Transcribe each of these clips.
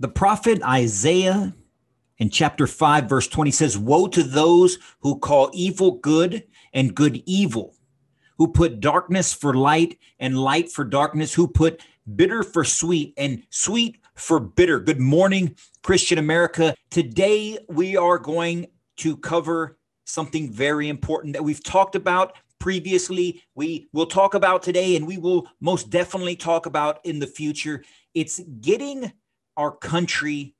The prophet Isaiah in chapter 5, verse 20 says, Woe to those who call evil good and good evil, who put darkness for light and light for darkness, who put bitter for sweet and sweet for bitter. Good morning, Christian America. Today we are going to cover something very important that we've talked about previously, we will talk about today, and we will most definitely talk about in the future. It's getting our country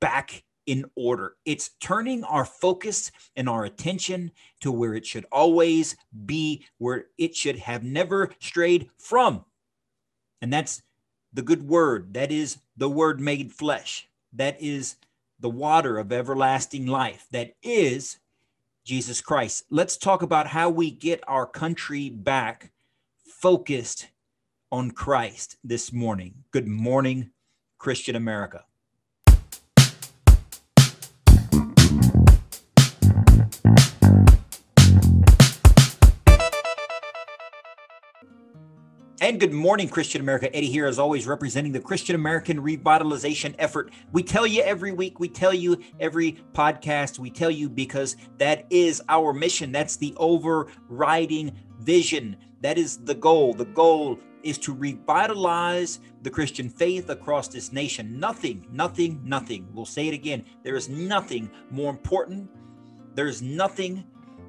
back in order. It's turning our focus and our attention to where it should always be, where it should have never strayed from. And that's the good word. That is the word made flesh. That is the water of everlasting life. That is Jesus Christ. Let's talk about how we get our country back focused on Christ this morning. Good morning, Christian America. And good morning, Christian America. Eddie here, as always, representing the Christian American revitalization effort. We tell you every week, we tell you every podcast, we tell you because that is our mission. That's the overriding vision. That is the goal. The goal is to revitalize the Christian faith across this nation. Nothing, nothing, nothing. We'll say it again. There is nothing more important. There is nothing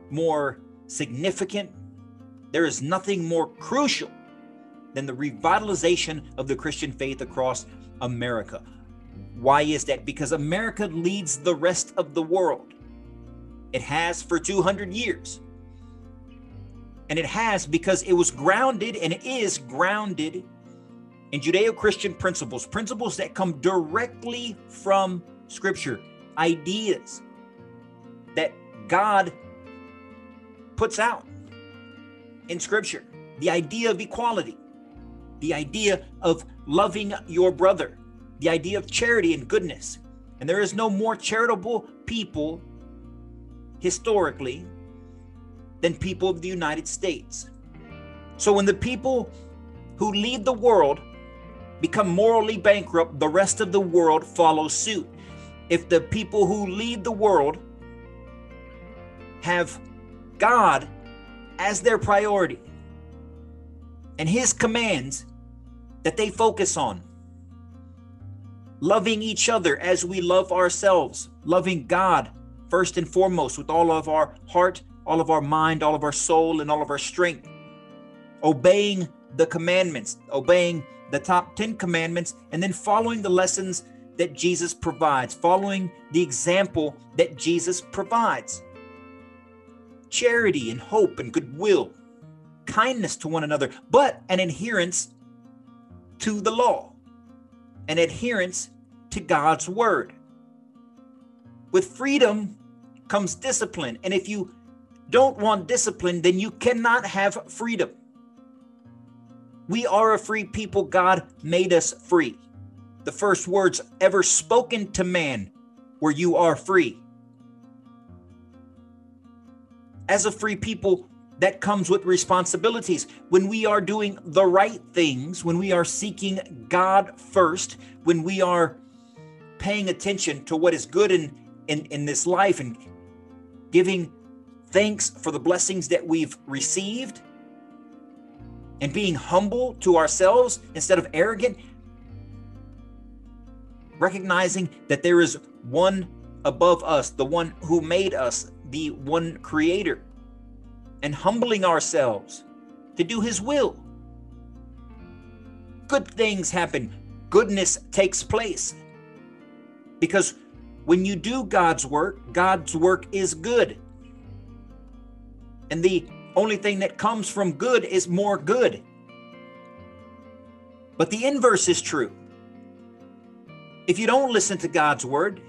more significant. There is nothing more crucial than the revitalization of the Christian faith across America. Why is that? Because America leads the rest of the world. It has for 200 years. And it has because it was grounded and it is grounded in Judeo Christian principles, principles that come directly from Scripture, ideas that God puts out in Scripture, the idea of equality, the idea of loving your brother, the idea of charity and goodness. And there is no more charitable people historically than people of the United States. So when the people who lead the world become morally bankrupt, the rest of the world follows suit. If the people who lead the world have God as their priority and his commands that they focus on, loving each other as we love ourselves, loving God first and foremost with all of our heart, all of our mind, all of our soul, and all of our strength. Obeying the commandments, obeying the top 10 commandments, and then following the lessons that Jesus provides, following the example that Jesus provides. Charity and hope and goodwill, kindness to one another, but an adherence to the law, an adherence to God's word. With freedom comes discipline. And if you don't want discipline, then you cannot have freedom. We are a free people. God made us free. The first words ever spoken to man were, You are free. As a free people, that comes with responsibilities. When we are doing the right things, when we are seeking God first, when we are paying attention to what is good in, in, in this life and giving thanks for the blessings that we've received and being humble to ourselves instead of arrogant, recognizing that there is one above us, the one who made us, the one creator, and humbling ourselves to do his will. Good things happen, goodness takes place. Because when you do God's work, God's work is good. And the only thing that comes from good is more good. But the inverse is true. If you don't listen to God's word,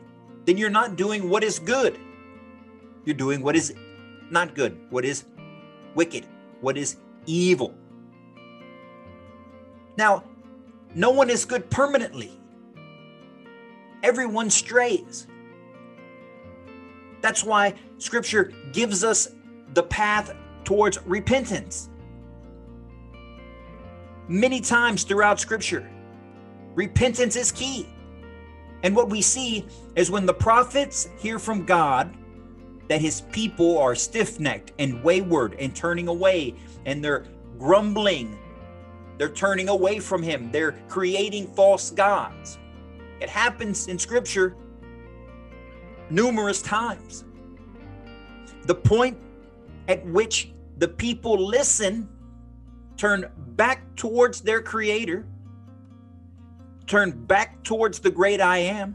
then you're not doing what is good. You're doing what is not good, what is wicked, what is evil. Now, no one is good permanently. Everyone strays. That's why scripture gives us the path towards repentance. Many times throughout scripture, repentance is key. And what we see is when the prophets hear from God that his people are stiff necked and wayward and turning away, and they're grumbling, they're turning away from him, they're creating false gods. It happens in scripture numerous times. The point at which the people listen, turn back towards their creator, turn back towards the great I am,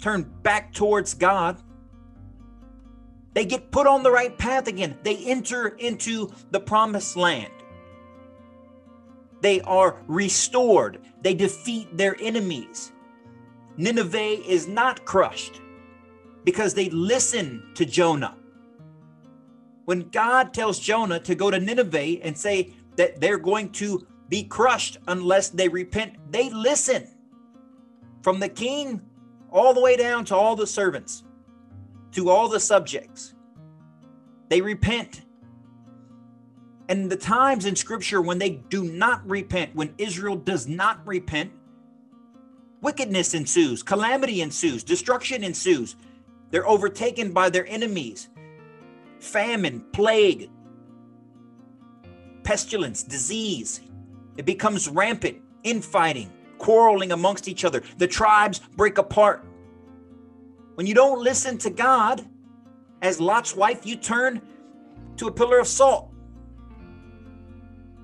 turn back towards God. They get put on the right path again. They enter into the promised land. They are restored. They defeat their enemies. Nineveh is not crushed because they listen to Jonah. When God tells Jonah to go to Nineveh and say that they're going to be crushed unless they repent, they listen. From the king all the way down to all the servants, to all the subjects. They repent. And the times in scripture when they do not repent, when Israel does not repent, wickedness ensues, calamity ensues, destruction ensues. They're overtaken by their enemies, famine, plague, pestilence, disease. It becomes rampant, infighting, quarreling amongst each other. The tribes break apart. When you don't listen to God, as Lot's wife, you turn to a pillar of salt.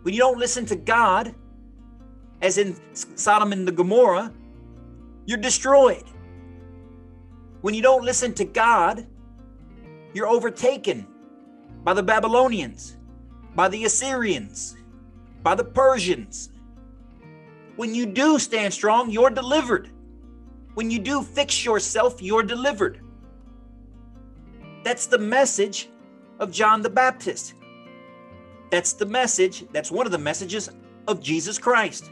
When you don't listen to God, as in Sodom and the Gomorrah, you're destroyed. When you don't listen to God, you're overtaken by the Babylonians, by the Assyrians, by the Persians. When you do stand strong, you're delivered. When you do fix yourself, you're delivered. That's the message of John the Baptist. That's the message, that's one of the messages of Jesus Christ.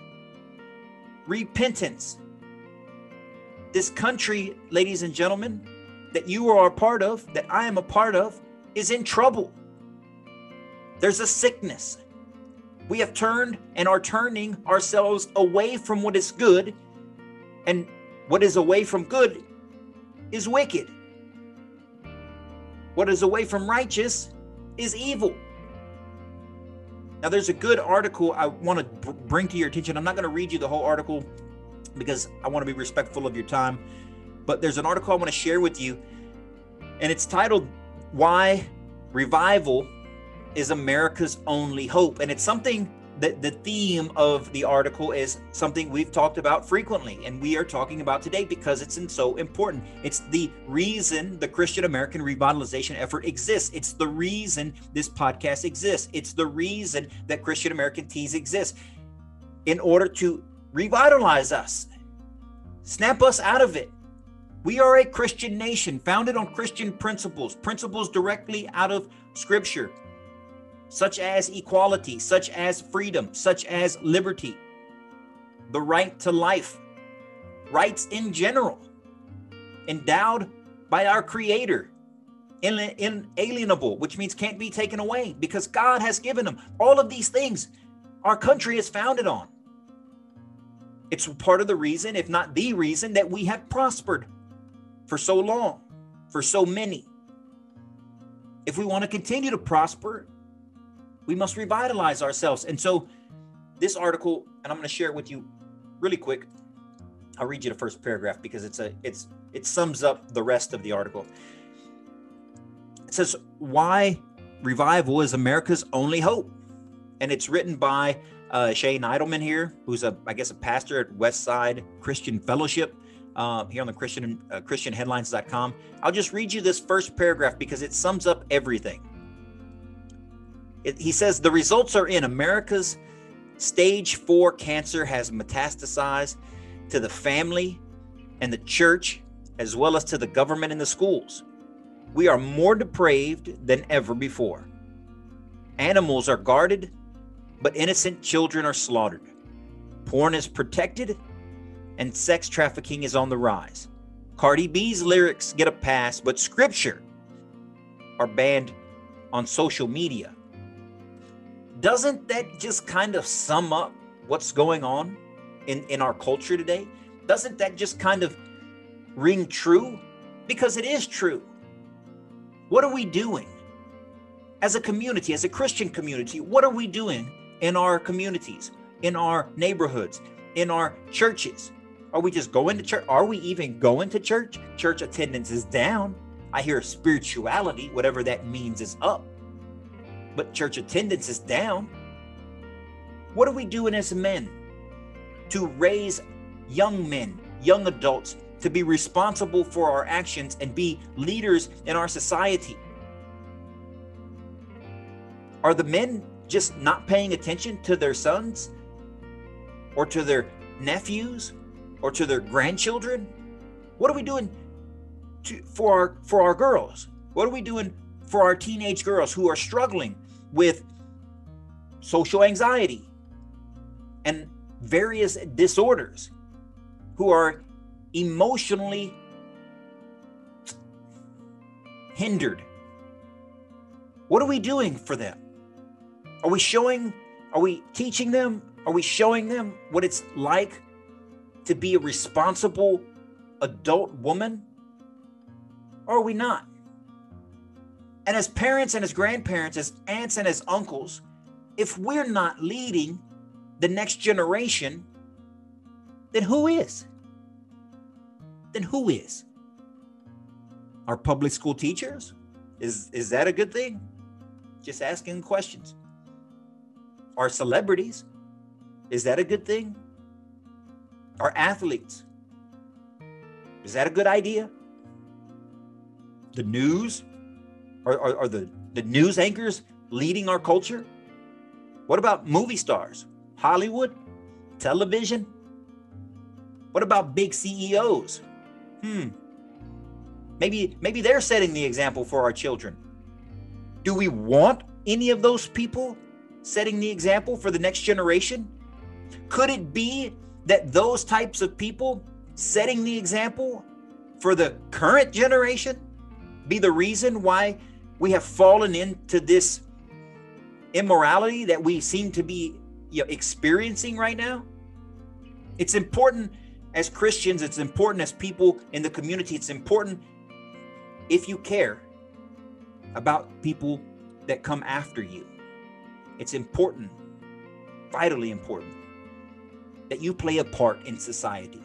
Repentance. This country, ladies and gentlemen, that you are a part of, that I am a part of, is in trouble. There's a sickness. We have turned and are turning ourselves away from what is good, and what is away from good is wicked. What is away from righteous is evil. Now, there's a good article I want to bring to your attention. I'm not going to read you the whole article because I want to be respectful of your time, but there's an article I want to share with you, and it's titled Why Revival is America's Only Hope. And it's something that the theme of the article is something we've talked about frequently and we are talking about today because it's so important. It's the reason the Christian American revitalization effort exists. It's the reason this podcast exists. It's the reason that Christian American Tees exists in order to revitalize us, snap us out of it. We are a Christian nation founded on Christian principles, principles directly out of Scripture such as equality, such as freedom, such as liberty, the right to life, rights in general, endowed by our Creator, inalienable, which means can't be taken away because God has given them. All of these things our country is founded on. It's part of the reason, if not the reason, that we have prospered for so long, for so many. If we want to continue to prosper, we must revitalize ourselves. And so, this article, and I'm going to share it with you really quick. I'll read you the first paragraph because it's a it's it sums up the rest of the article. It says why revival is America's only hope, and it's written by uh, Shane Idleman here, who's a I guess a pastor at Westside Christian Fellowship. Uh, here on the Christian uh, ChristianHeadlines.com. I'll just read you this first paragraph because it sums up everything. It, he says the results are in America's stage four cancer has metastasized to the family and the church, as well as to the government and the schools. We are more depraved than ever before. Animals are guarded, but innocent children are slaughtered. Porn is protected, and sex trafficking is on the rise. Cardi B's lyrics get a pass, but scripture are banned on social media doesn't that just kind of sum up what's going on in, in our culture today? Doesn't that just kind of ring true? Because it is true. What are we doing as a community, as a Christian community? What are we doing in our communities, in our neighborhoods, in our churches? Are we just going to church? Are we even going to church? Church attendance is down. I hear spirituality, whatever that means, is up. But church attendance is down. What are we doing as men to raise young men, young adults, to be responsible for our actions and be leaders in our society? Are the men just not paying attention to their sons or to their nephews or to their grandchildren? What are we doing to, for our for our girls? What are we doing for our teenage girls who are struggling with social anxiety and various disorders, who are emotionally hindered? What are we doing for them? Are we showing, are we teaching them? Are we showing them what it's like to be a responsible adult woman? Or are we not? And as parents and as grandparents, as aunts and as uncles, if we're not leading the next generation, then who is? Then who is? Our public school teachers? Is is that a good thing? Just asking questions. Our celebrities? Is that a good thing? Our athletes? Is that a good idea? The news? Are, are, are the, the news anchors leading our culture? What about movie stars? Hollywood? Television? What about big CEOs? Hmm. Maybe maybe they're setting the example for our children. Do we want any of those people setting the example for the next generation? Could it be that those types of people setting the example for the current generation be the reason why we have fallen into this immorality that we seem to be you know, experiencing right now? It's important as Christians, it's important as people in the community, it's important if you care about people that come after you. It's important, vitally important, that you play a part in society.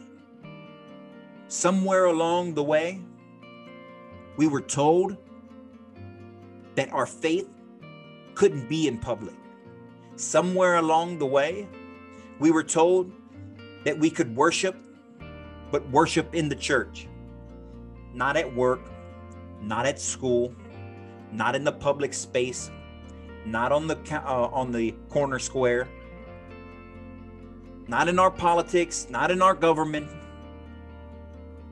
Somewhere along the way, we were told that our faith couldn't be in public. Somewhere along the way, we were told that we could worship, but worship in the church, not at work, not at school, not in the public space, not on the uh, on the corner square, not in our politics, not in our government.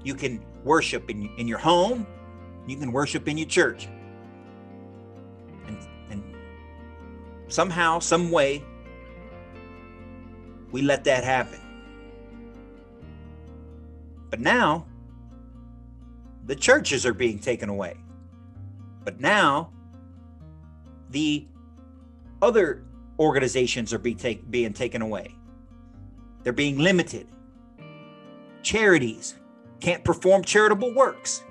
You can worship in, in your home, you can worship in your church. And, and somehow, some way, we let that happen. But now, the churches are being taken away. But now, the other organizations are being, take, being taken away. They're being limited. Charities can't perform charitable works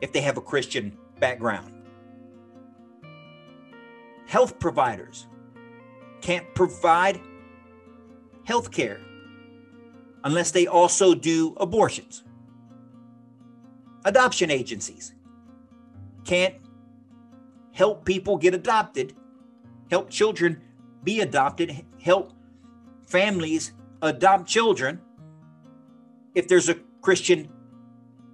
if they have a Christian background. Health providers can't provide health care unless they also do abortions. Adoption agencies can't help people get adopted, help children be adopted, help families adopt children if there's a Christian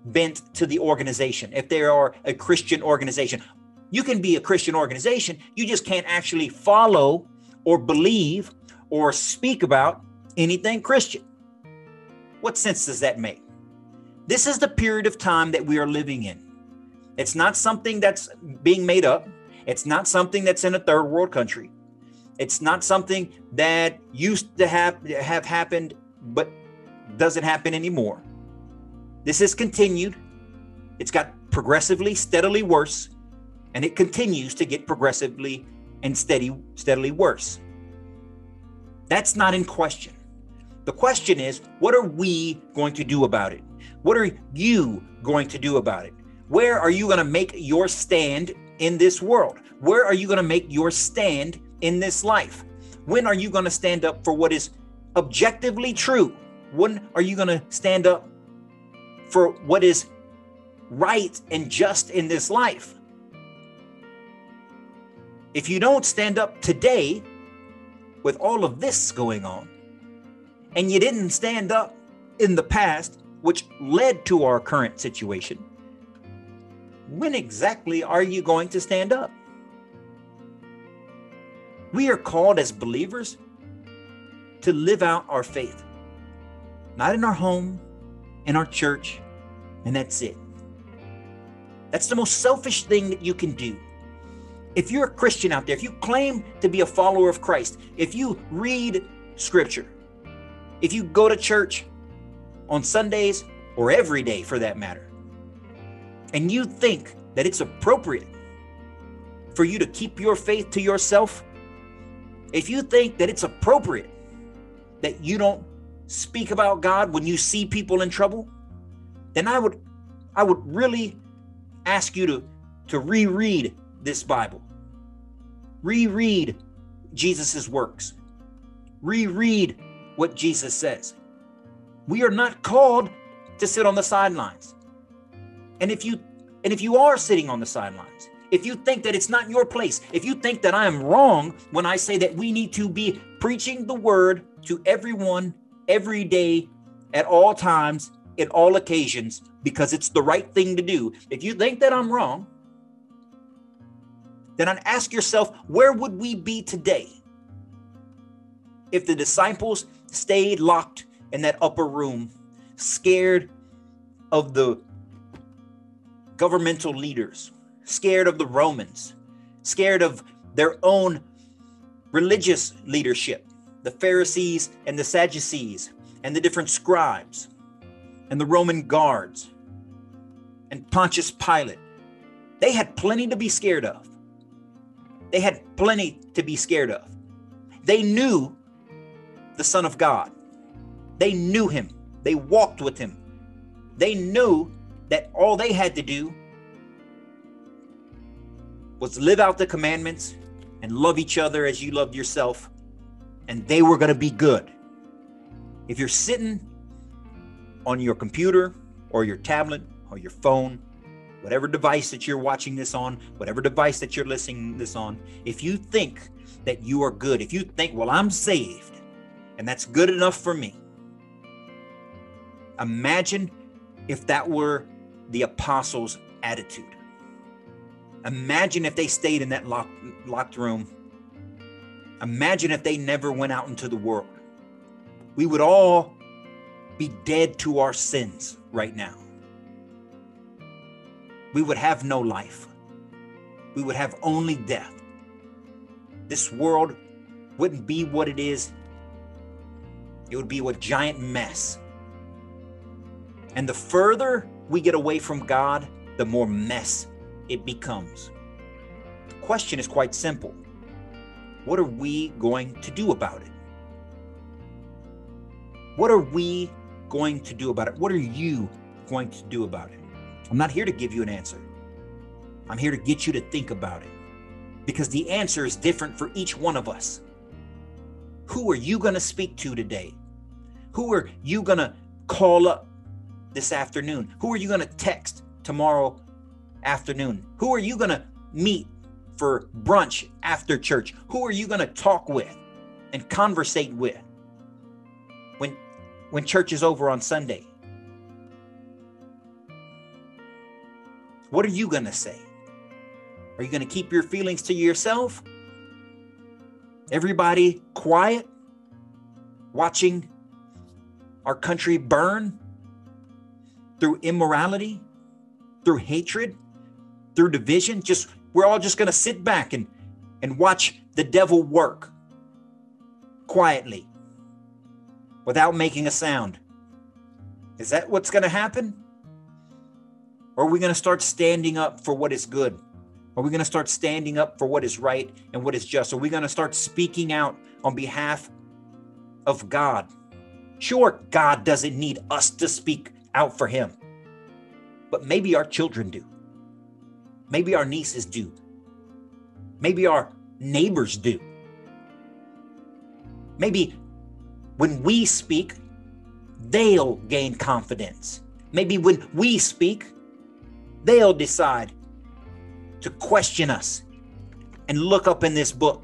bent to the organization, if they are a Christian organization. You can be a Christian organization, you just can't actually follow or believe or speak about anything Christian. What sense does that make? This is the period of time that we are living in. It's not something that's being made up. It's not something that's in a third world country. It's not something that used to have have happened but doesn't happen anymore. This has continued. It's got progressively, steadily worse, and it continues to get progressively and steady, steadily worse. That's not in question. The question is, what are we going to do about it? What are you going to do about it? Where are you going to make your stand in this world? Where are you going to make your stand in this life? When are you going to stand up for what is objectively true? When are you going to stand up for what is right and just in this life? If you don't stand up today with all of this going on, and you didn't stand up in the past, which led to our current situation, when exactly are you going to stand up? We are called as believers to live out our faith, not in our home, in our church, and that's it. That's the most selfish thing that you can do. If you're a Christian out there, if you claim to be a follower of Christ, if you read scripture, if you go to church on Sundays or every day for that matter, and you think that it's appropriate for you to keep your faith to yourself, if you think that it's appropriate that you don't speak about God when you see people in trouble, then I would I would really ask you to to reread this Bible. Reread Jesus's works. Reread what Jesus says. We are not called to sit on the sidelines. And if you and if you are sitting on the sidelines, if you think that it's not your place, if you think that I am wrong when I say that we need to be preaching the word to everyone every day at all times in all occasions because it's the right thing to do. If you think that I'm wrong, then I'd ask yourself, where would we be today if the disciples stayed locked in that upper room, scared of the governmental leaders, scared of the Romans, scared of their own religious leadership, the Pharisees and the Sadducees, and the different scribes, and the Roman guards, and Pontius Pilate. They had plenty to be scared of. They had plenty to be scared of. They knew the Son of God. They knew him. They walked with him. They knew that all they had to do was live out the commandments and love each other as you loved yourself, and they were going to be good. If you're sitting on your computer or your tablet or your phone whatever device that you're watching this on, whatever device that you're listening this on, if you think that you are good, if you think, well, I'm saved and that's good enough for me, imagine if that were the apostles' attitude. Imagine if they stayed in that locked, locked room. Imagine if they never went out into the world. We would all be dead to our sins right now we would have no life. We would have only death. This world wouldn't be what it is, it would be a giant mess. And the further we get away from God, the more mess it becomes. The question is quite simple What are we going to do about it? What are we going to do about it? What are you going to do about it? I'm not here to give you an answer. I'm here to get you to think about it because the answer is different for each one of us. Who are you going to speak to today? Who are you going to call up this afternoon? Who are you going to text tomorrow afternoon? Who are you going to meet for brunch after church? Who are you going to talk with and conversate with when when church is over on Sunday? What are you going to say? Are you going to keep your feelings to yourself? Everybody quiet, watching our country burn through immorality, through hatred, through division. Just we're all just going to sit back and and watch the devil work quietly without making a sound. Is that what's going to happen? Or are we going to start standing up for what is good? Are we going to start standing up for what is right and what is just? Are we going to start speaking out on behalf of God Sure, God doesn't need us to speak out for him, but maybe our children do. Maybe our nieces do. Maybe our neighbors do. Maybe when we speak, they'll gain confidence. Maybe when we speak, they'll decide to question us and look up in this book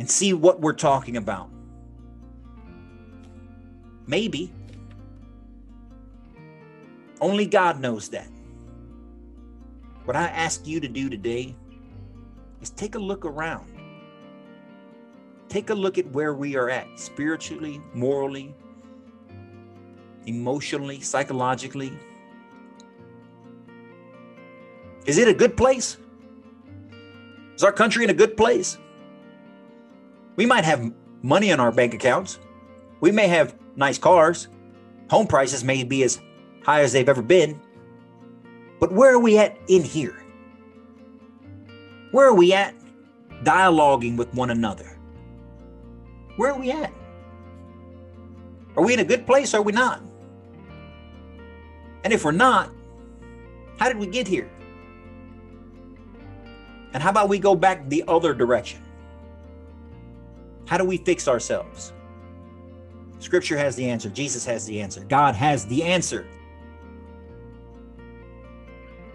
and see what we're talking about. Maybe. Only God knows that. What I ask you to do today is take a look around. Take a look at where we are at spiritually, morally, emotionally, psychologically. Is it a good place? Is our country in a good place? We might have money in our bank accounts. We may have nice cars. Home prices may be as high as they've ever been. But where are we at in here? Where are we at dialoguing with one another? Where are we at? Are we in a good place or are we not? And if we're not, how did we get here? And how about we go back the other direction? How do we fix ourselves? Scripture has the answer. Jesus has the answer. God has the answer.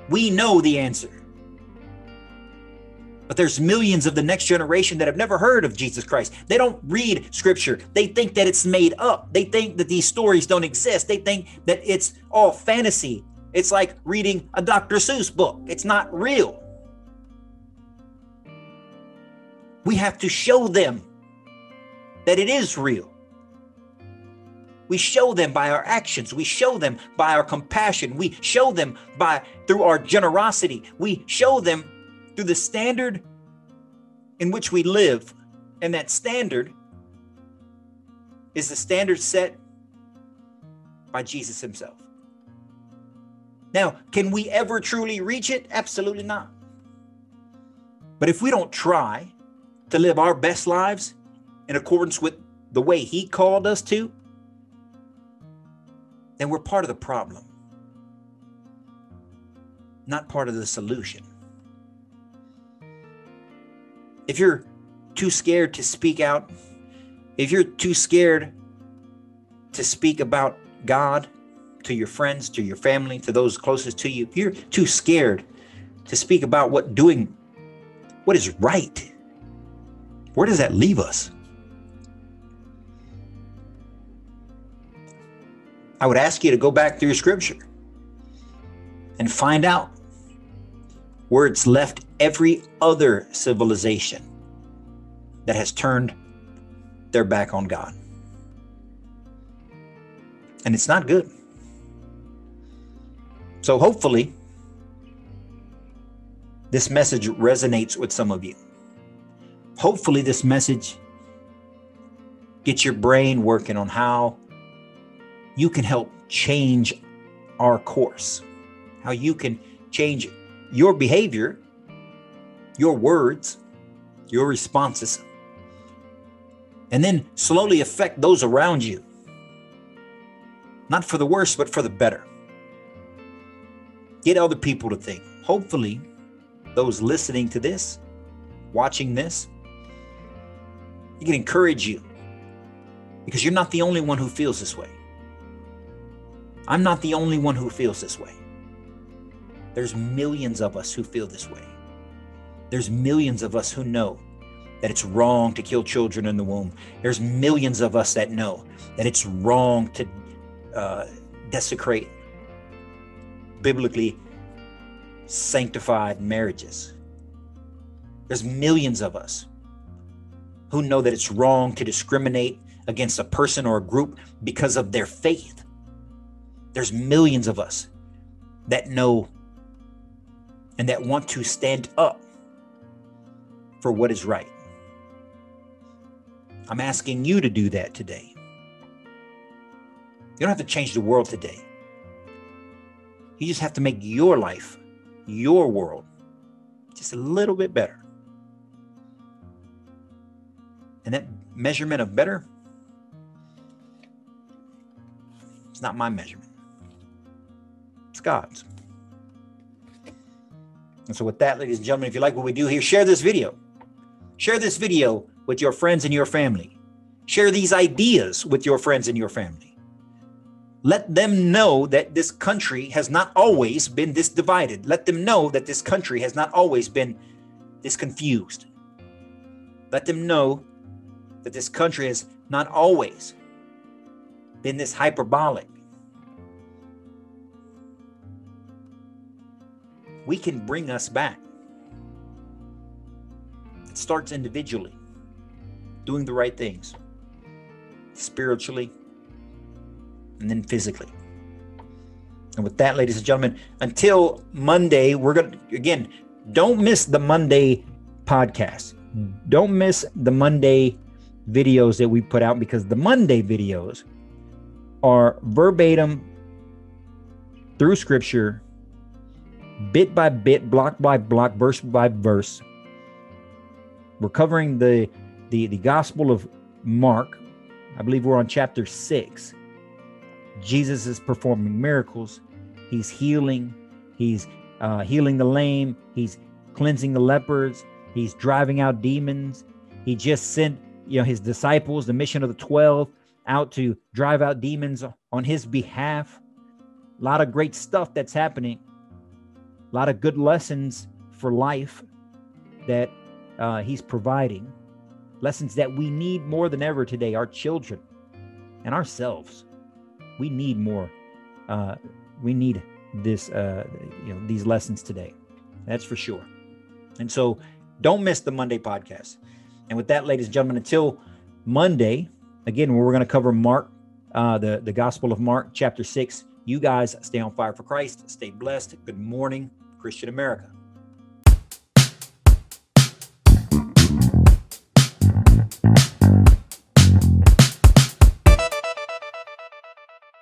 We know the answer. But there's millions of the next generation that have never heard of Jesus Christ. They don't read scripture. They think that it's made up. They think that these stories don't exist. They think that it's all fantasy. It's like reading a Dr. Seuss book. It's not real. We have to show them that it is real. We show them by our actions. We show them by our compassion. We show them by through our generosity. We show them through the standard in which we live. And that standard is the standard set by Jesus himself. Now, can we ever truly reach it? Absolutely not. But if we don't try to live our best lives in accordance with the way he called us to, then we're part of the problem, not part of the solution. if you're too scared to speak out, if you're too scared to speak about God to your friends, to your family, to those closest to you, if you're too scared to speak about what doing what is right, where does that leave us? I would ask you to go back through scripture and find out where it's left every other civilization that has turned their back on God. And it's not good. So hopefully, this message resonates with some of you. Hopefully, this message gets your brain working on how you can help change our course, how you can change your behavior your words, your responses, and then slowly affect those around you. Not for the worse, but for the better. Get other people to think. Hopefully, those listening to this, watching this, it can encourage you because you're not the only one who feels this way. I'm not the only one who feels this way. There's millions of us who feel this way. There's millions of us who know that it's wrong to kill children in the womb. There's millions of us that know that it's wrong to uh, desecrate biblically sanctified marriages. There's millions of us who know that it's wrong to discriminate against a person or a group because of their faith. There's millions of us that know and that want to stand up for what is right. I'm asking you to do that today. You don't have to change the world today. You just have to make your life, your world, just a little bit better. And that measurement of better It's not my measurement. It's God's. And so, with that, ladies and gentlemen, if you like what we do here, share this video. Share this video with your friends and your family. Share these ideas with your friends and your family. Let them know that this country has not always been this divided. Let them know that this country has not always been this confused. Let them know that this country has not always been this hyperbolic. We can bring us back. It starts individually, doing the right things, spiritually, and then physically. And with that, ladies and gentlemen, until Monday, we're going to, again, don't miss the Monday podcast. Don't miss the Monday videos that we put out because the Monday videos are verbatim through scripture, bit by bit, block by block, verse by verse. We're covering the the, the Gospel of Mark. I believe we're on chapter six. Jesus is performing miracles. He's healing. He's uh, healing the lame. He's cleansing the lepers. He's driving out demons. He just sent you know his disciples, the mission of the twelve, out to drive out demons on his behalf. A lot of great stuff that's happening. A lot of good lessons for life that uh, he's providing. Lessons that we need more than ever today. Our children and ourselves. We need more. Uh, we need this. Uh, you know these lessons today. That's for sure. And so, don't miss the Monday podcast. And with that, ladies and gentlemen, until Monday, again, we're going to cover Mark, uh, the, the Gospel of Mark, chapter 6. You guys stay on fire for Christ. Stay blessed. Good morning, Christian America.